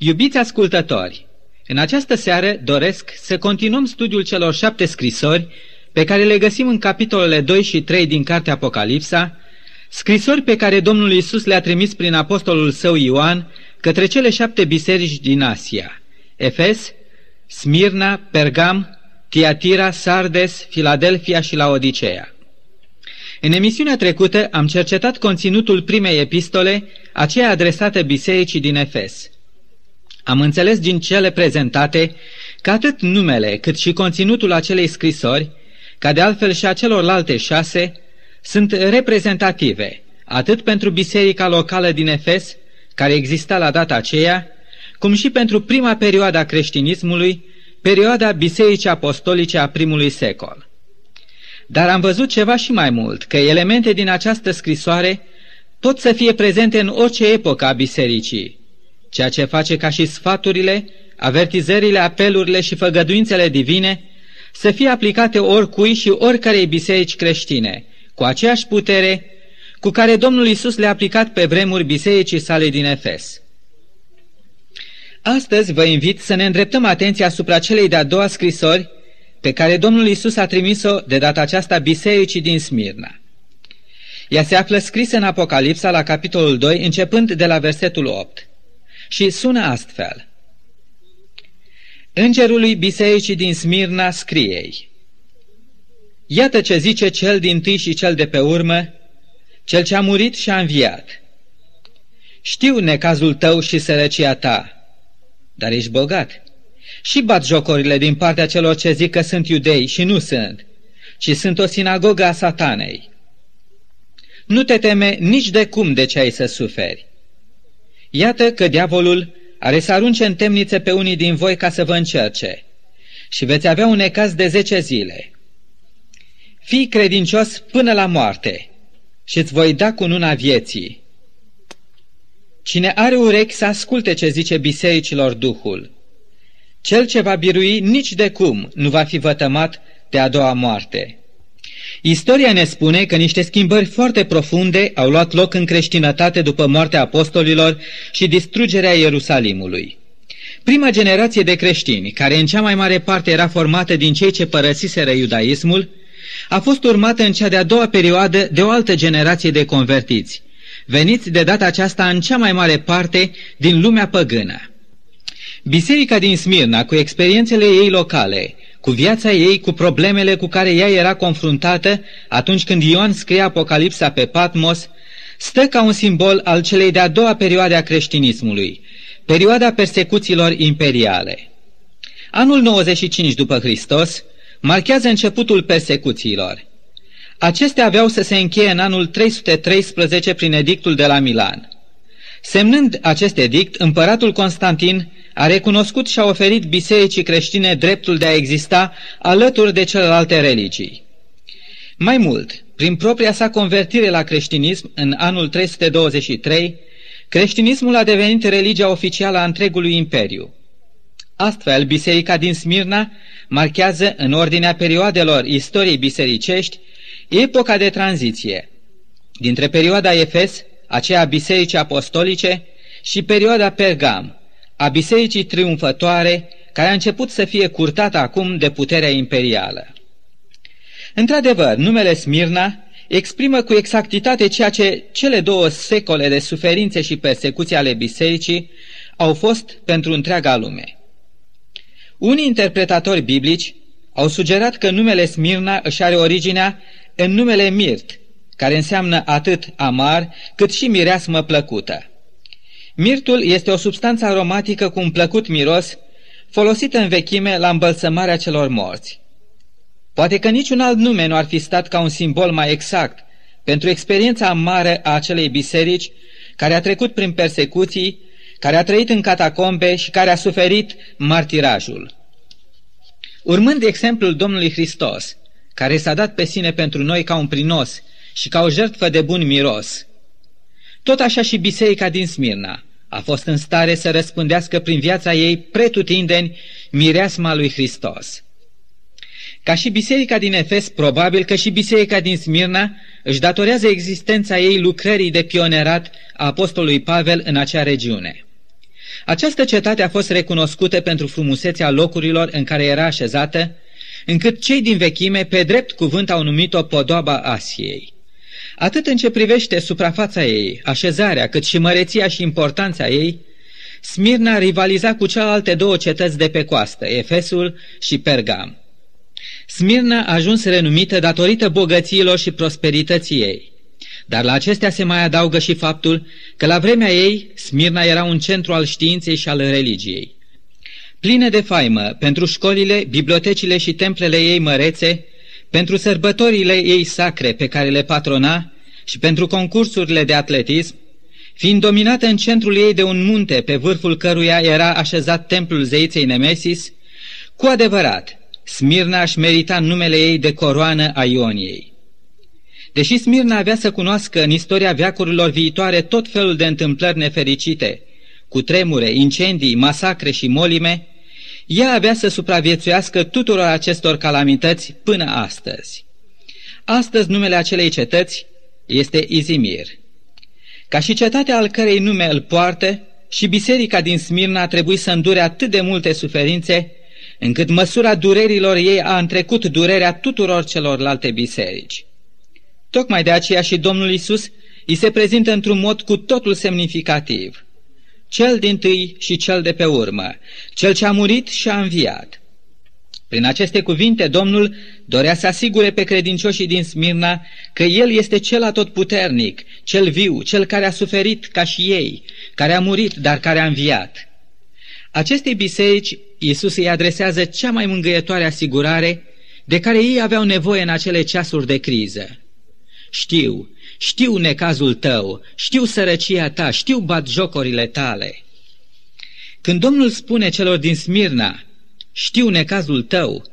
Iubiți ascultători, în această seară doresc să continuăm studiul celor șapte scrisori pe care le găsim în capitolele 2 și 3 din Cartea Apocalipsa, scrisori pe care Domnul Isus le-a trimis prin apostolul său Ioan către cele șapte biserici din Asia, Efes, Smirna, Pergam, Tiatira, Sardes, Filadelfia și Laodicea. În emisiunea trecută am cercetat conținutul primei epistole, aceea adresată bisericii din Efes. Am înțeles din cele prezentate că atât numele cât și conținutul acelei scrisori, ca de altfel și a celorlalte șase, sunt reprezentative, atât pentru biserica locală din Efes, care exista la data aceea, cum și pentru prima perioadă a creștinismului, perioada Bisericii Apostolice a primului secol. Dar am văzut ceva și mai mult, că elemente din această scrisoare pot să fie prezente în orice epocă a bisericii, ceea ce face ca și sfaturile, avertizările, apelurile și făgăduințele divine să fie aplicate oricui și oricărei biserici creștine, cu aceeași putere cu care Domnul Isus le-a aplicat pe vremuri bisericii sale din Efes. Astăzi vă invit să ne îndreptăm atenția asupra celei de-a doua scrisori pe care Domnul Isus a trimis-o de data aceasta bisericii din Smirna. Ea se află scrisă în Apocalipsa la capitolul 2, începând de la versetul 8. Și sună astfel. Îngerului bisericii din Smirna scriei. Iată ce zice cel din tâi și cel de pe urmă, cel ce a murit și a înviat. Știu necazul tău și sărăcia ta, dar ești bogat. Și bat jocorile din partea celor ce zic că sunt iudei și nu sunt, ci sunt o sinagogă a satanei. Nu te teme nici de cum de ce ai să suferi. Iată că diavolul are să arunce în temnițe pe unii din voi ca să vă încerce și veți avea un necaz de zece zile. Fii credincios până la moarte și îți voi da cu nuna vieții. Cine are urechi să asculte ce zice bisericilor Duhul. Cel ce va birui nici de cum nu va fi vătămat de a doua moarte. Istoria ne spune că niște schimbări foarte profunde au luat loc în creștinătate după moartea apostolilor și distrugerea Ierusalimului. Prima generație de creștini, care în cea mai mare parte era formată din cei ce părăsiseră iudaismul, a fost urmată în cea de-a doua perioadă de o altă generație de convertiți, veniți de data aceasta în cea mai mare parte din lumea păgână. Biserica din Smirna, cu experiențele ei locale, cu viața ei, cu problemele cu care ea era confruntată atunci când Ioan scrie Apocalipsa pe Patmos, stă ca un simbol al celei de-a doua perioade a creștinismului, perioada persecuțiilor imperiale. Anul 95 după Hristos marchează începutul persecuțiilor. Acestea aveau să se încheie în anul 313 prin edictul de la Milan. Semnând acest edict, împăratul Constantin a recunoscut și a oferit bisericii creștine dreptul de a exista alături de celelalte religii. Mai mult, prin propria sa convertire la creștinism în anul 323, creștinismul a devenit religia oficială a întregului imperiu. Astfel, biserica din Smirna marchează în ordinea perioadelor istoriei bisericești epoca de tranziție dintre perioada Efes, aceea bisericii apostolice, și perioada Pergam, a bisericii triumfătoare, care a început să fie curtată acum de puterea imperială. Într-adevăr, numele Smirna exprimă cu exactitate ceea ce cele două secole de suferințe și persecuții ale bisericii au fost pentru întreaga lume. Unii interpretatori biblici au sugerat că numele Smirna își are originea în numele Mirt, care înseamnă atât amar cât și mireasmă plăcută. Mirtul este o substanță aromatică cu un plăcut miros, folosită în vechime la îmbălsămarea celor morți. Poate că niciun alt nume nu ar fi stat ca un simbol mai exact pentru experiența amară a acelei biserici care a trecut prin persecuții, care a trăit în catacombe și care a suferit martirajul. Urmând exemplul Domnului Hristos, care s-a dat pe sine pentru noi ca un prinos și ca o jertfă de bun miros, tot așa și biserica din Smirna – a fost în stare să răspândească prin viața ei pretutindeni mireasma lui Hristos. Ca și biserica din Efes, probabil că și biserica din Smirna își datorează existența ei lucrării de pionerat a apostolului Pavel în acea regiune. Această cetate a fost recunoscută pentru frumusețea locurilor în care era așezată, încât cei din vechime, pe drept cuvânt, au numit-o podoaba Asiei. Atât în ce privește suprafața ei, așezarea, cât și măreția și importanța ei, Smirna rivaliza cu celelalte două cetăți de pe coastă, Efesul și Pergam. Smirna a ajuns renumită datorită bogățiilor și prosperității ei. Dar la acestea se mai adaugă și faptul că la vremea ei Smirna era un centru al științei și al religiei. Pline de faimă pentru școlile, bibliotecile și templele ei mărețe, pentru sărbătorile ei sacre pe care le patrona și pentru concursurile de atletism, fiind dominată în centrul ei de un munte pe vârful căruia era așezat templul zeiței Nemesis, cu adevărat, Smirna își merita numele ei de coroană a Ioniei. Deși Smirna avea să cunoască în istoria veacurilor viitoare tot felul de întâmplări nefericite, cu tremure, incendii, masacre și molime, ea avea să supraviețuiască tuturor acestor calamități până astăzi. Astăzi numele acelei cetăți este Izimir. Ca și cetatea al cărei nume îl poartă, și biserica din Smirna a trebuit să îndure atât de multe suferințe, încât măsura durerilor ei a întrecut durerea tuturor celorlalte biserici. Tocmai de aceea și Domnul Isus îi se prezintă într-un mod cu totul semnificativ. Cel din tâi și cel de pe urmă, cel ce a murit și a înviat. Prin aceste cuvinte, Domnul dorea să asigure pe credincioșii din Smirna că El este cel atotputernic, cel viu, cel care a suferit ca și ei, care a murit, dar care a înviat. Acestei biserici, Iisus îi adresează cea mai mângâietoare asigurare de care ei aveau nevoie în acele ceasuri de criză. Știu, știu necazul tău, știu sărăcia ta, știu batjocorile tale. Când Domnul spune celor din Smirna, știu necazul tău,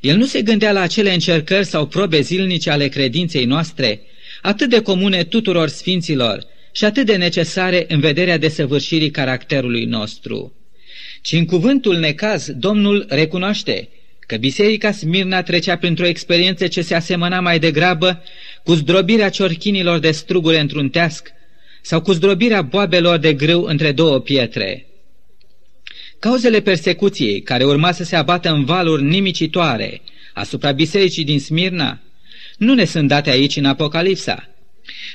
el nu se gândea la acele încercări sau probe zilnice ale credinței noastre, atât de comune tuturor sfinților și atât de necesare în vederea desăvârșirii caracterului nostru. Ci în cuvântul necaz, Domnul recunoaște că Biserica Smirna trecea printr-o experiență ce se asemăna mai degrabă cu zdrobirea ciorchinilor de strugure într-un teasc sau cu zdrobirea boabelor de grâu între două pietre. Cauzele persecuției, care urma să se abată în valuri nimicitoare asupra bisericii din Smirna, nu ne sunt date aici în Apocalipsa,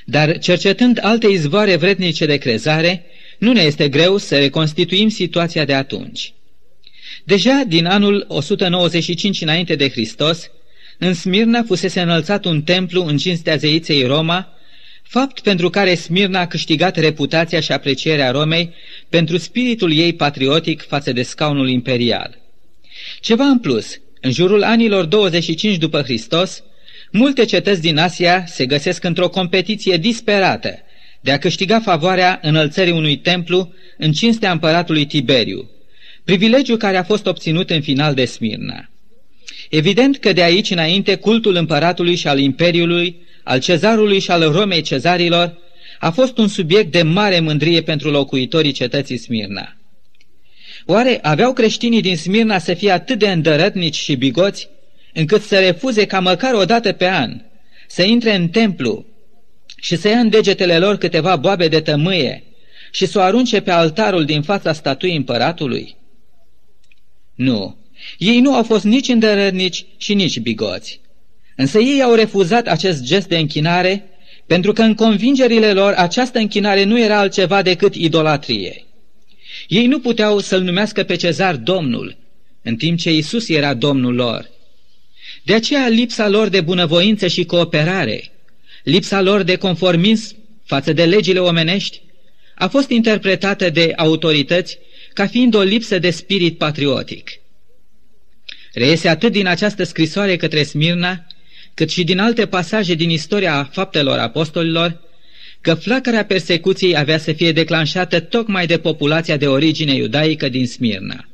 dar cercetând alte izvoare vrednice de crezare, nu ne este greu să reconstituim situația de atunci. Deja din anul 195 înainte de Hristos, în Smirna fusese înălțat un templu în cinstea zeiței Roma, fapt pentru care Smirna a câștigat reputația și aprecierea Romei pentru spiritul ei patriotic față de scaunul imperial. Ceva în plus, în jurul anilor 25 după Hristos, multe cetăți din Asia se găsesc într-o competiție disperată de a câștiga favoarea înălțării unui templu în cinstea împăratului Tiberiu, privilegiu care a fost obținut în final de Smirna. Evident că de aici înainte cultul împăratului și al imperiului, al cezarului și al Romei cezarilor a fost un subiect de mare mândrie pentru locuitorii cetății Smirna. Oare aveau creștinii din Smirna să fie atât de îndărătnici și bigoți, încât să refuze ca măcar o dată pe an să intre în templu și să ia în degetele lor câteva boabe de tămâie și să o arunce pe altarul din fața statuii împăratului? Nu, ei nu au fost nici îndărătnici și nici bigoți. Însă ei au refuzat acest gest de închinare pentru că în convingerile lor această închinare nu era altceva decât idolatrie. Ei nu puteau să-l numească pe cezar Domnul, în timp ce Isus era Domnul lor. De aceea lipsa lor de bunăvoință și cooperare, lipsa lor de conformism față de legile omenești, a fost interpretată de autorități ca fiind o lipsă de spirit patriotic. Reiese atât din această scrisoare către Smirna, cât și din alte pasaje din istoria faptelor apostolilor, că flacăra persecuției avea să fie declanșată tocmai de populația de origine iudaică din Smirna.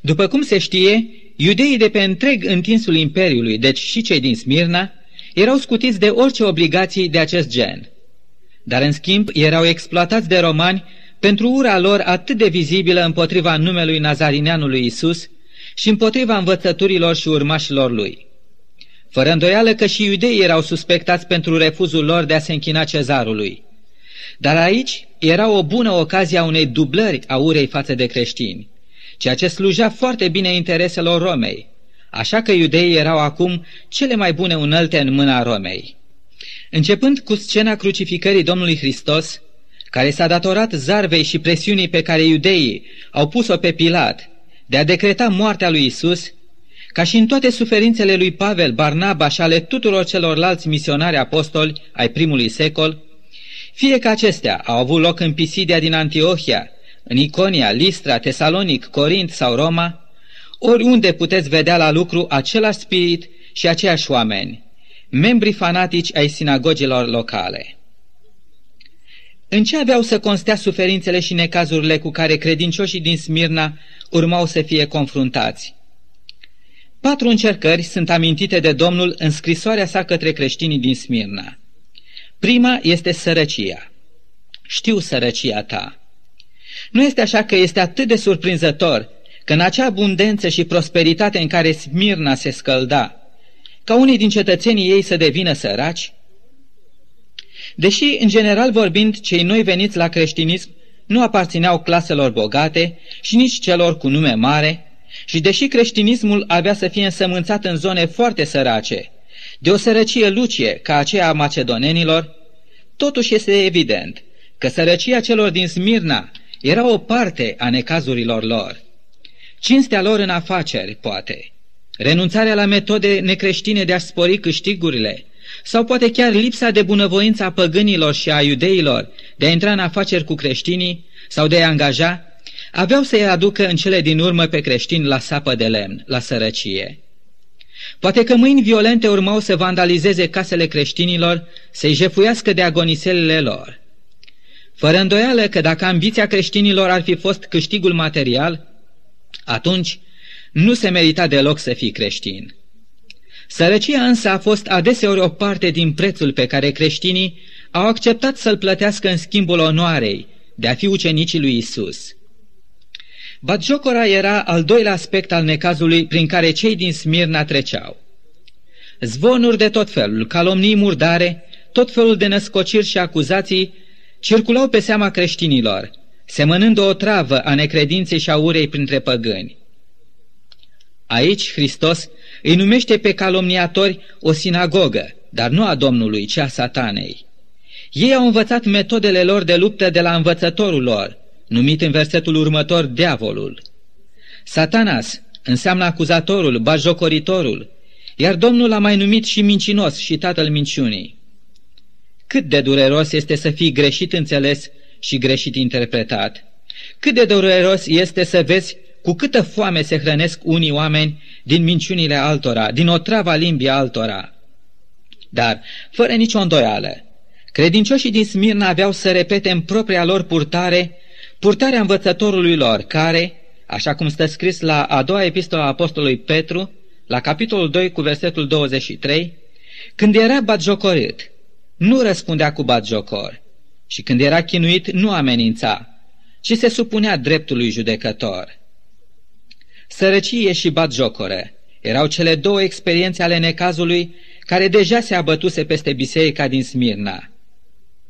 După cum se știe, iudeii de pe întreg întinsul imperiului, deci și cei din Smirna, erau scutiți de orice obligații de acest gen. Dar în schimb erau exploatați de romani pentru ura lor atât de vizibilă împotriva numelui nazarineanului Isus și împotriva învățăturilor și urmașilor lui. Fără îndoială că și iudeii erau suspectați pentru refuzul lor de a se închina cezarului. Dar aici era o bună ocazie a unei dublări a urei față de creștini, ceea ce sluja foarte bine intereselor Romei, așa că iudeii erau acum cele mai bune unelte în mâna Romei. Începând cu scena crucificării Domnului Hristos, care s-a datorat zarvei și presiunii pe care iudeii au pus-o pe Pilat de a decreta moartea lui Isus, ca și în toate suferințele lui Pavel, Barnaba și ale tuturor celorlalți misionari apostoli ai primului secol, fie că acestea au avut loc în Pisidia din Antiohia, în Iconia, Listra, Tesalonic, Corint sau Roma, oriunde puteți vedea la lucru același spirit și aceiași oameni, membri fanatici ai sinagogilor locale. În ce aveau să constea suferințele și necazurile cu care credincioșii din Smirna urmau să fie confruntați? Patru încercări sunt amintite de Domnul în scrisoarea sa către creștinii din Smirna. Prima este sărăcia. Știu sărăcia ta. Nu este așa că este atât de surprinzător că în acea abundență și prosperitate în care Smirna se scălda, ca unii din cetățenii ei să devină săraci? Deși, în general vorbind, cei noi veniți la creștinism nu aparțineau claselor bogate și nici celor cu nume mare, și deși creștinismul avea să fie însămânțat în zone foarte sărace, de o sărăcie lucie ca aceea a macedonenilor, totuși este evident că sărăcia celor din Smirna era o parte a necazurilor lor. Cinstea lor în afaceri, poate, renunțarea la metode necreștine de a spori câștigurile, sau poate chiar lipsa de bunăvoință a păgânilor și a iudeilor de a intra în afaceri cu creștinii sau de a angaja, aveau să-i aducă în cele din urmă pe creștini la sapă de lemn, la sărăcie. Poate că mâini violente urmau să vandalizeze casele creștinilor, să-i jefuiască de agoniselele lor. Fără îndoială că dacă ambiția creștinilor ar fi fost câștigul material, atunci nu se merita deloc să fii creștin. Sărăcia însă a fost adeseori o parte din prețul pe care creștinii au acceptat să-l plătească în schimbul onoarei de a fi ucenicii lui Isus. Batjocora era al doilea aspect al necazului prin care cei din Smirna treceau. Zvonuri de tot felul, calomnii murdare, tot felul de născociri și acuzații circulau pe seama creștinilor, semănând o travă a necredinței și a urei printre păgâni. Aici Hristos îi numește pe calomniatori o sinagogă, dar nu a Domnului, ci a satanei. Ei au învățat metodele lor de luptă de la învățătorul lor, numit în versetul următor diavolul. Satanas înseamnă acuzatorul, bajocoritorul, iar Domnul a mai numit și mincinos și tatăl minciunii. Cât de dureros este să fii greșit înțeles și greșit interpretat. Cât de dureros este să vezi cu câtă foame se hrănesc unii oameni din minciunile altora, din otrava limbii altora. Dar, fără nicio îndoială, credincioșii din Smirna aveau să repete în propria lor purtare purtarea învățătorului lor, care, așa cum stă scris la a doua epistolă a apostolului Petru, la capitolul 2 cu versetul 23, când era batjocorit, nu răspundea cu batjocor și când era chinuit, nu amenința, ci se supunea dreptului judecător. Sărăcie și batjocore erau cele două experiențe ale necazului care deja se abătuse peste biserica din Smirna.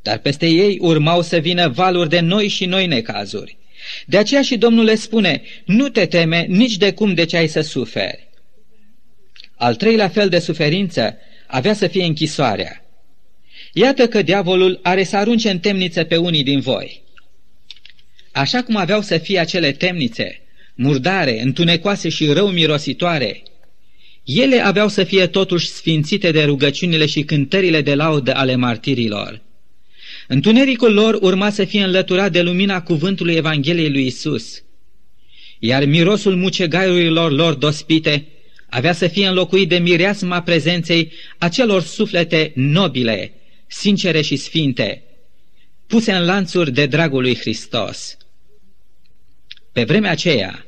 Dar peste ei urmau să vină valuri de noi și noi necazuri. De aceea și Domnul le spune, nu te teme nici de cum de ce ai să suferi. Al treilea fel de suferință avea să fie închisoarea. Iată că diavolul are să arunce în temniță pe unii din voi. Așa cum aveau să fie acele temnițe, murdare, întunecoase și rău mirositoare, ele aveau să fie totuși sfințite de rugăciunile și cântările de laudă ale martirilor. Întunericul lor urma să fie înlăturat de lumina cuvântului Evangheliei lui Isus, iar mirosul mucegaiurilor lor dospite avea să fie înlocuit de mireasma prezenței acelor suflete nobile, sincere și sfinte, puse în lanțuri de dragul lui Hristos. Pe vremea aceea,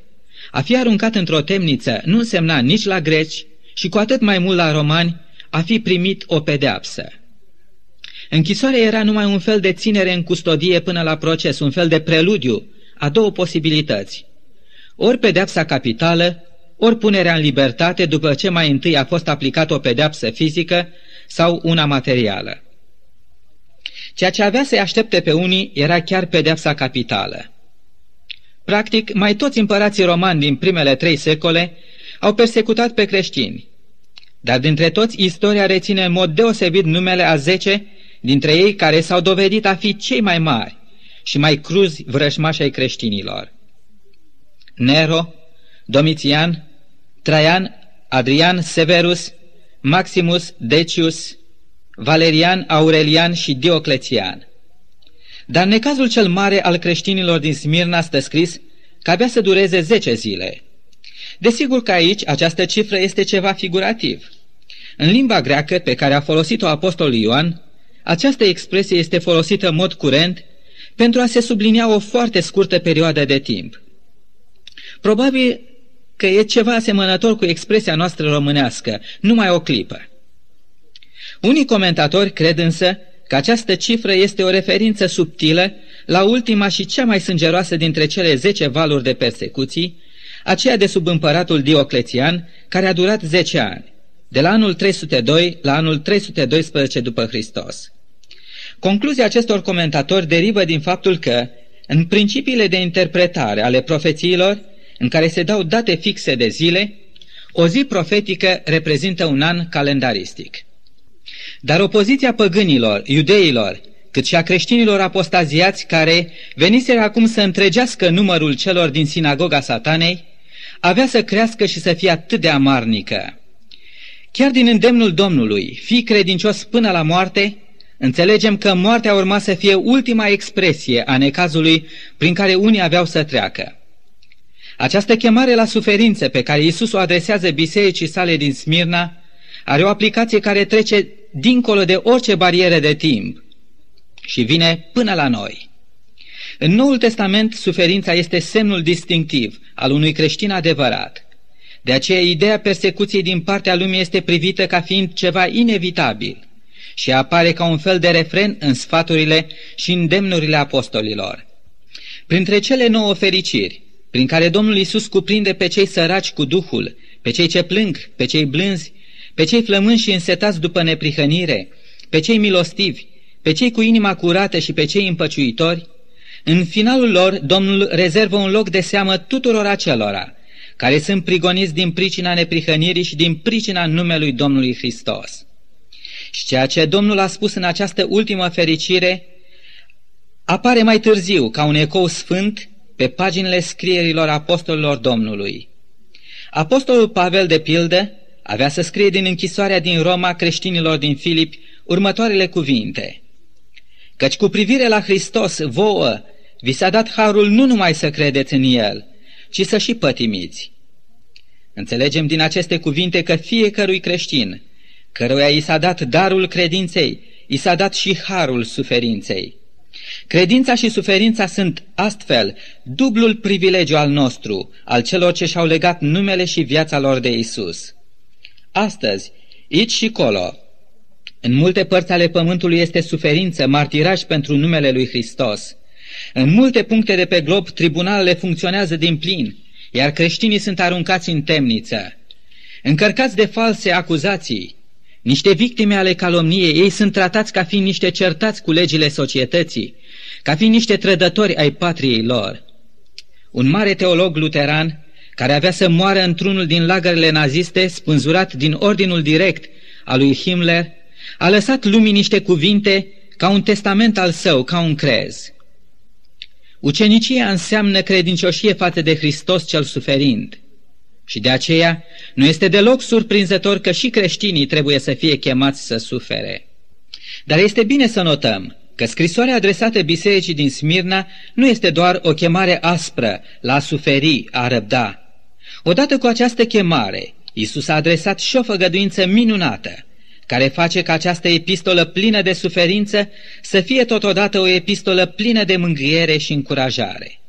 a fi aruncat într-o temniță nu însemna nici la greci și cu atât mai mult la romani a fi primit o pedeapsă. Închisoarea era numai un fel de ținere în custodie până la proces, un fel de preludiu a două posibilități. Ori pedeapsa capitală, ori punerea în libertate după ce mai întâi a fost aplicată o pedeapsă fizică sau una materială. Ceea ce avea să-i aștepte pe unii era chiar pedeapsa capitală. Practic, mai toți împărații romani din primele trei secole au persecutat pe creștini, dar dintre toți istoria reține în mod deosebit numele a zece dintre ei care s-au dovedit a fi cei mai mari și mai cruzi vrășmași ai creștinilor. Nero, Domitian, Traian, Adrian Severus, Maximus Decius, Valerian, Aurelian și Dioclețian. Dar necazul cel mare al creștinilor din Smirna stă scris că avea să dureze zece zile. Desigur că aici această cifră este ceva figurativ. În limba greacă pe care a folosit-o apostolul Ioan, această expresie este folosită în mod curent pentru a se sublinia o foarte scurtă perioadă de timp. Probabil că e ceva asemănător cu expresia noastră românească, numai o clipă. Unii comentatori cred însă că această cifră este o referință subtilă la ultima și cea mai sângeroasă dintre cele zece valuri de persecuții, aceea de sub împăratul Dioclețian, care a durat zece ani, de la anul 302 la anul 312 după Hristos. Concluzia acestor comentatori derivă din faptul că, în principiile de interpretare ale profețiilor, în care se dau date fixe de zile, o zi profetică reprezintă un an calendaristic. Dar opoziția păgânilor, iudeilor, cât și a creștinilor apostaziați care veniseră acum să întregească numărul celor din sinagoga satanei, avea să crească și să fie atât de amarnică. Chiar din îndemnul Domnului, fii credincios până la moarte, înțelegem că moartea urma să fie ultima expresie a necazului prin care unii aveau să treacă. Această chemare la suferință pe care Iisus o adresează bisericii sale din Smirna are o aplicație care trece dincolo de orice barieră de timp și vine până la noi. În Noul Testament, suferința este semnul distinctiv al unui creștin adevărat. De aceea, ideea persecuției din partea lumii este privită ca fiind ceva inevitabil și apare ca un fel de refren în sfaturile și îndemnurile apostolilor. Printre cele nouă fericiri, prin care Domnul Isus cuprinde pe cei săraci cu Duhul, pe cei ce plâng, pe cei blânzi, pe cei flămânși și însetați după neprihănire, pe cei milostivi, pe cei cu inima curată și pe cei împăciuitori, în finalul lor Domnul rezervă un loc de seamă tuturor acelora care sunt prigoniți din pricina neprihănirii și din pricina numelui Domnului Hristos. Și ceea ce Domnul a spus în această ultimă fericire apare mai târziu ca un ecou sfânt pe paginile scrierilor apostolilor Domnului. Apostolul Pavel, de pildă, avea să scrie din închisoarea din Roma creștinilor din Filipi următoarele cuvinte. Căci cu privire la Hristos, vouă, vi s-a dat harul nu numai să credeți în El, ci să și pătimiți. Înțelegem din aceste cuvinte că fiecărui creștin, căruia i s-a dat darul credinței, i s-a dat și harul suferinței. Credința și suferința sunt astfel dublul privilegiu al nostru, al celor ce și-au legat numele și viața lor de Isus. Astăzi, aici și colo, în multe părți ale pământului este suferință, martiraj pentru numele lui Hristos. În multe puncte de pe glob, tribunalele funcționează din plin, iar creștinii sunt aruncați în temniță. Încărcați de false acuzații, niște victime ale calomniei, ei sunt tratați ca fiind niște certați cu legile societății, ca fiind niște trădători ai patriei lor. Un mare teolog luteran, care avea să moară într-unul din lagărele naziste, spânzurat din ordinul direct al lui Himmler, a lăsat lumii niște cuvinte ca un testament al său, ca un crez. Ucenicia înseamnă credincioșie față de Hristos cel suferind. Și de aceea nu este deloc surprinzător că și creștinii trebuie să fie chemați să sufere. Dar este bine să notăm că scrisoarea adresată bisericii din Smirna nu este doar o chemare aspră la a suferi, a răbda. Odată cu această chemare, Isus a adresat și o făgăduință minunată, care face ca această epistolă plină de suferință să fie totodată o epistolă plină de mângâiere și încurajare.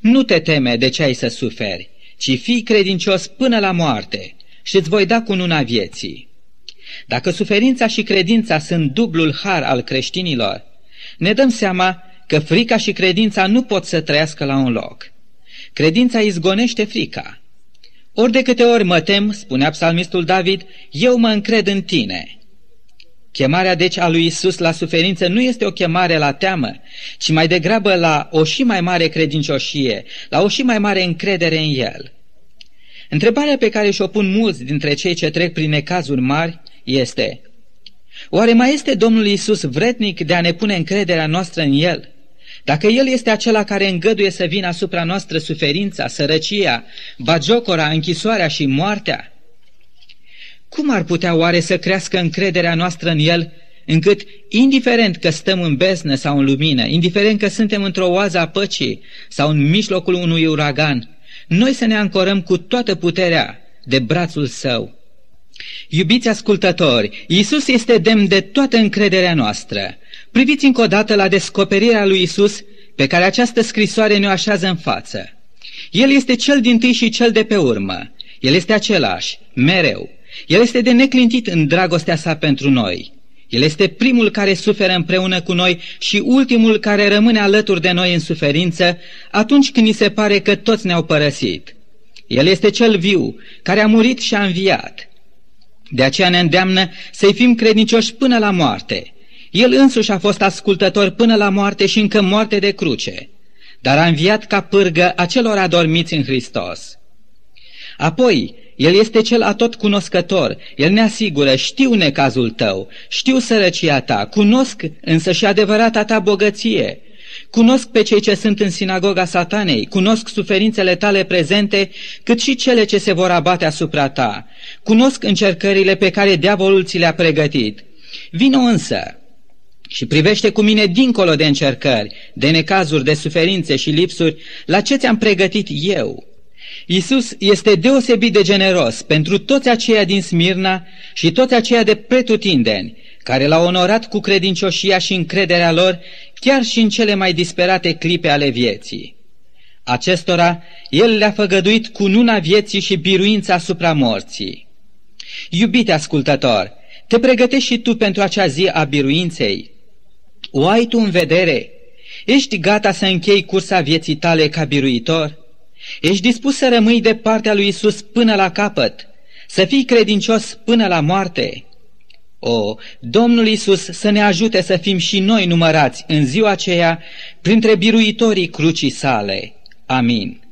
Nu te teme de ce ai să suferi, ci fii credincios până la moarte și îți voi da cununa vieții. Dacă suferința și credința sunt dublul har al creștinilor, ne dăm seama că frica și credința nu pot să trăiască la un loc. Credința izgonește frica, ori de câte ori mă tem, spunea psalmistul David, eu mă încred în tine. Chemarea deci a lui Isus la suferință nu este o chemare la teamă, ci mai degrabă la o și mai mare credincioșie, la o și mai mare încredere în El. Întrebarea pe care și-o pun mulți dintre cei ce trec prin necazuri mari este Oare mai este Domnul Isus vretnic de a ne pune încrederea noastră în El? Dacă El este acela care îngăduie să vină asupra noastră suferința, sărăcia, bagiocora, închisoarea și moartea, cum ar putea oare să crească încrederea noastră în El, încât, indiferent că stăm în beznă sau în lumină, indiferent că suntem într-o oază a păcii sau în mijlocul unui uragan, noi să ne ancorăm cu toată puterea de brațul Său. Iubiți ascultători, Iisus este demn de toată încrederea noastră. Priviți încă o dată la descoperirea lui Isus pe care această scrisoare ne așează în față. El este cel din tâi și cel de pe urmă. El este același, mereu. El este de neclintit în dragostea sa pentru noi. El este primul care suferă împreună cu noi și ultimul care rămâne alături de noi în suferință atunci când ni se pare că toți ne-au părăsit. El este cel viu, care a murit și a înviat. De aceea ne îndeamnă să-i fim credincioși până la moarte. El însuși a fost ascultător până la moarte și încă moarte de cruce, dar a înviat ca pârgă acelor adormiți în Hristos. Apoi, el este cel atot cunoscător, El ne asigură, știu necazul tău, știu sărăcia ta, cunosc însă și adevărata ta bogăție. Cunosc pe cei ce sunt în sinagoga satanei, cunosc suferințele tale prezente, cât și cele ce se vor abate asupra ta. Cunosc încercările pe care diavolul ți le-a pregătit. Vino însă și privește cu mine dincolo de încercări, de necazuri, de suferințe și lipsuri, la ce ți-am pregătit eu. Isus este deosebit de generos pentru toți aceia din Smirna și toți aceia de pretutindeni, care l-au onorat cu credincioșia și încrederea lor, chiar și în cele mai disperate clipe ale vieții. Acestora, El le-a făgăduit cu nuna vieții și biruința asupra morții. Iubite ascultător, te pregătești și tu pentru acea zi a biruinței? O ai tu în vedere? Ești gata să închei cursa vieții tale ca biruitor? Ești dispus să rămâi de partea lui Isus până la capăt, să fii credincios până la moarte? O, Domnul Isus să ne ajute să fim și noi numărați în ziua aceea printre biruitorii crucii sale. Amin.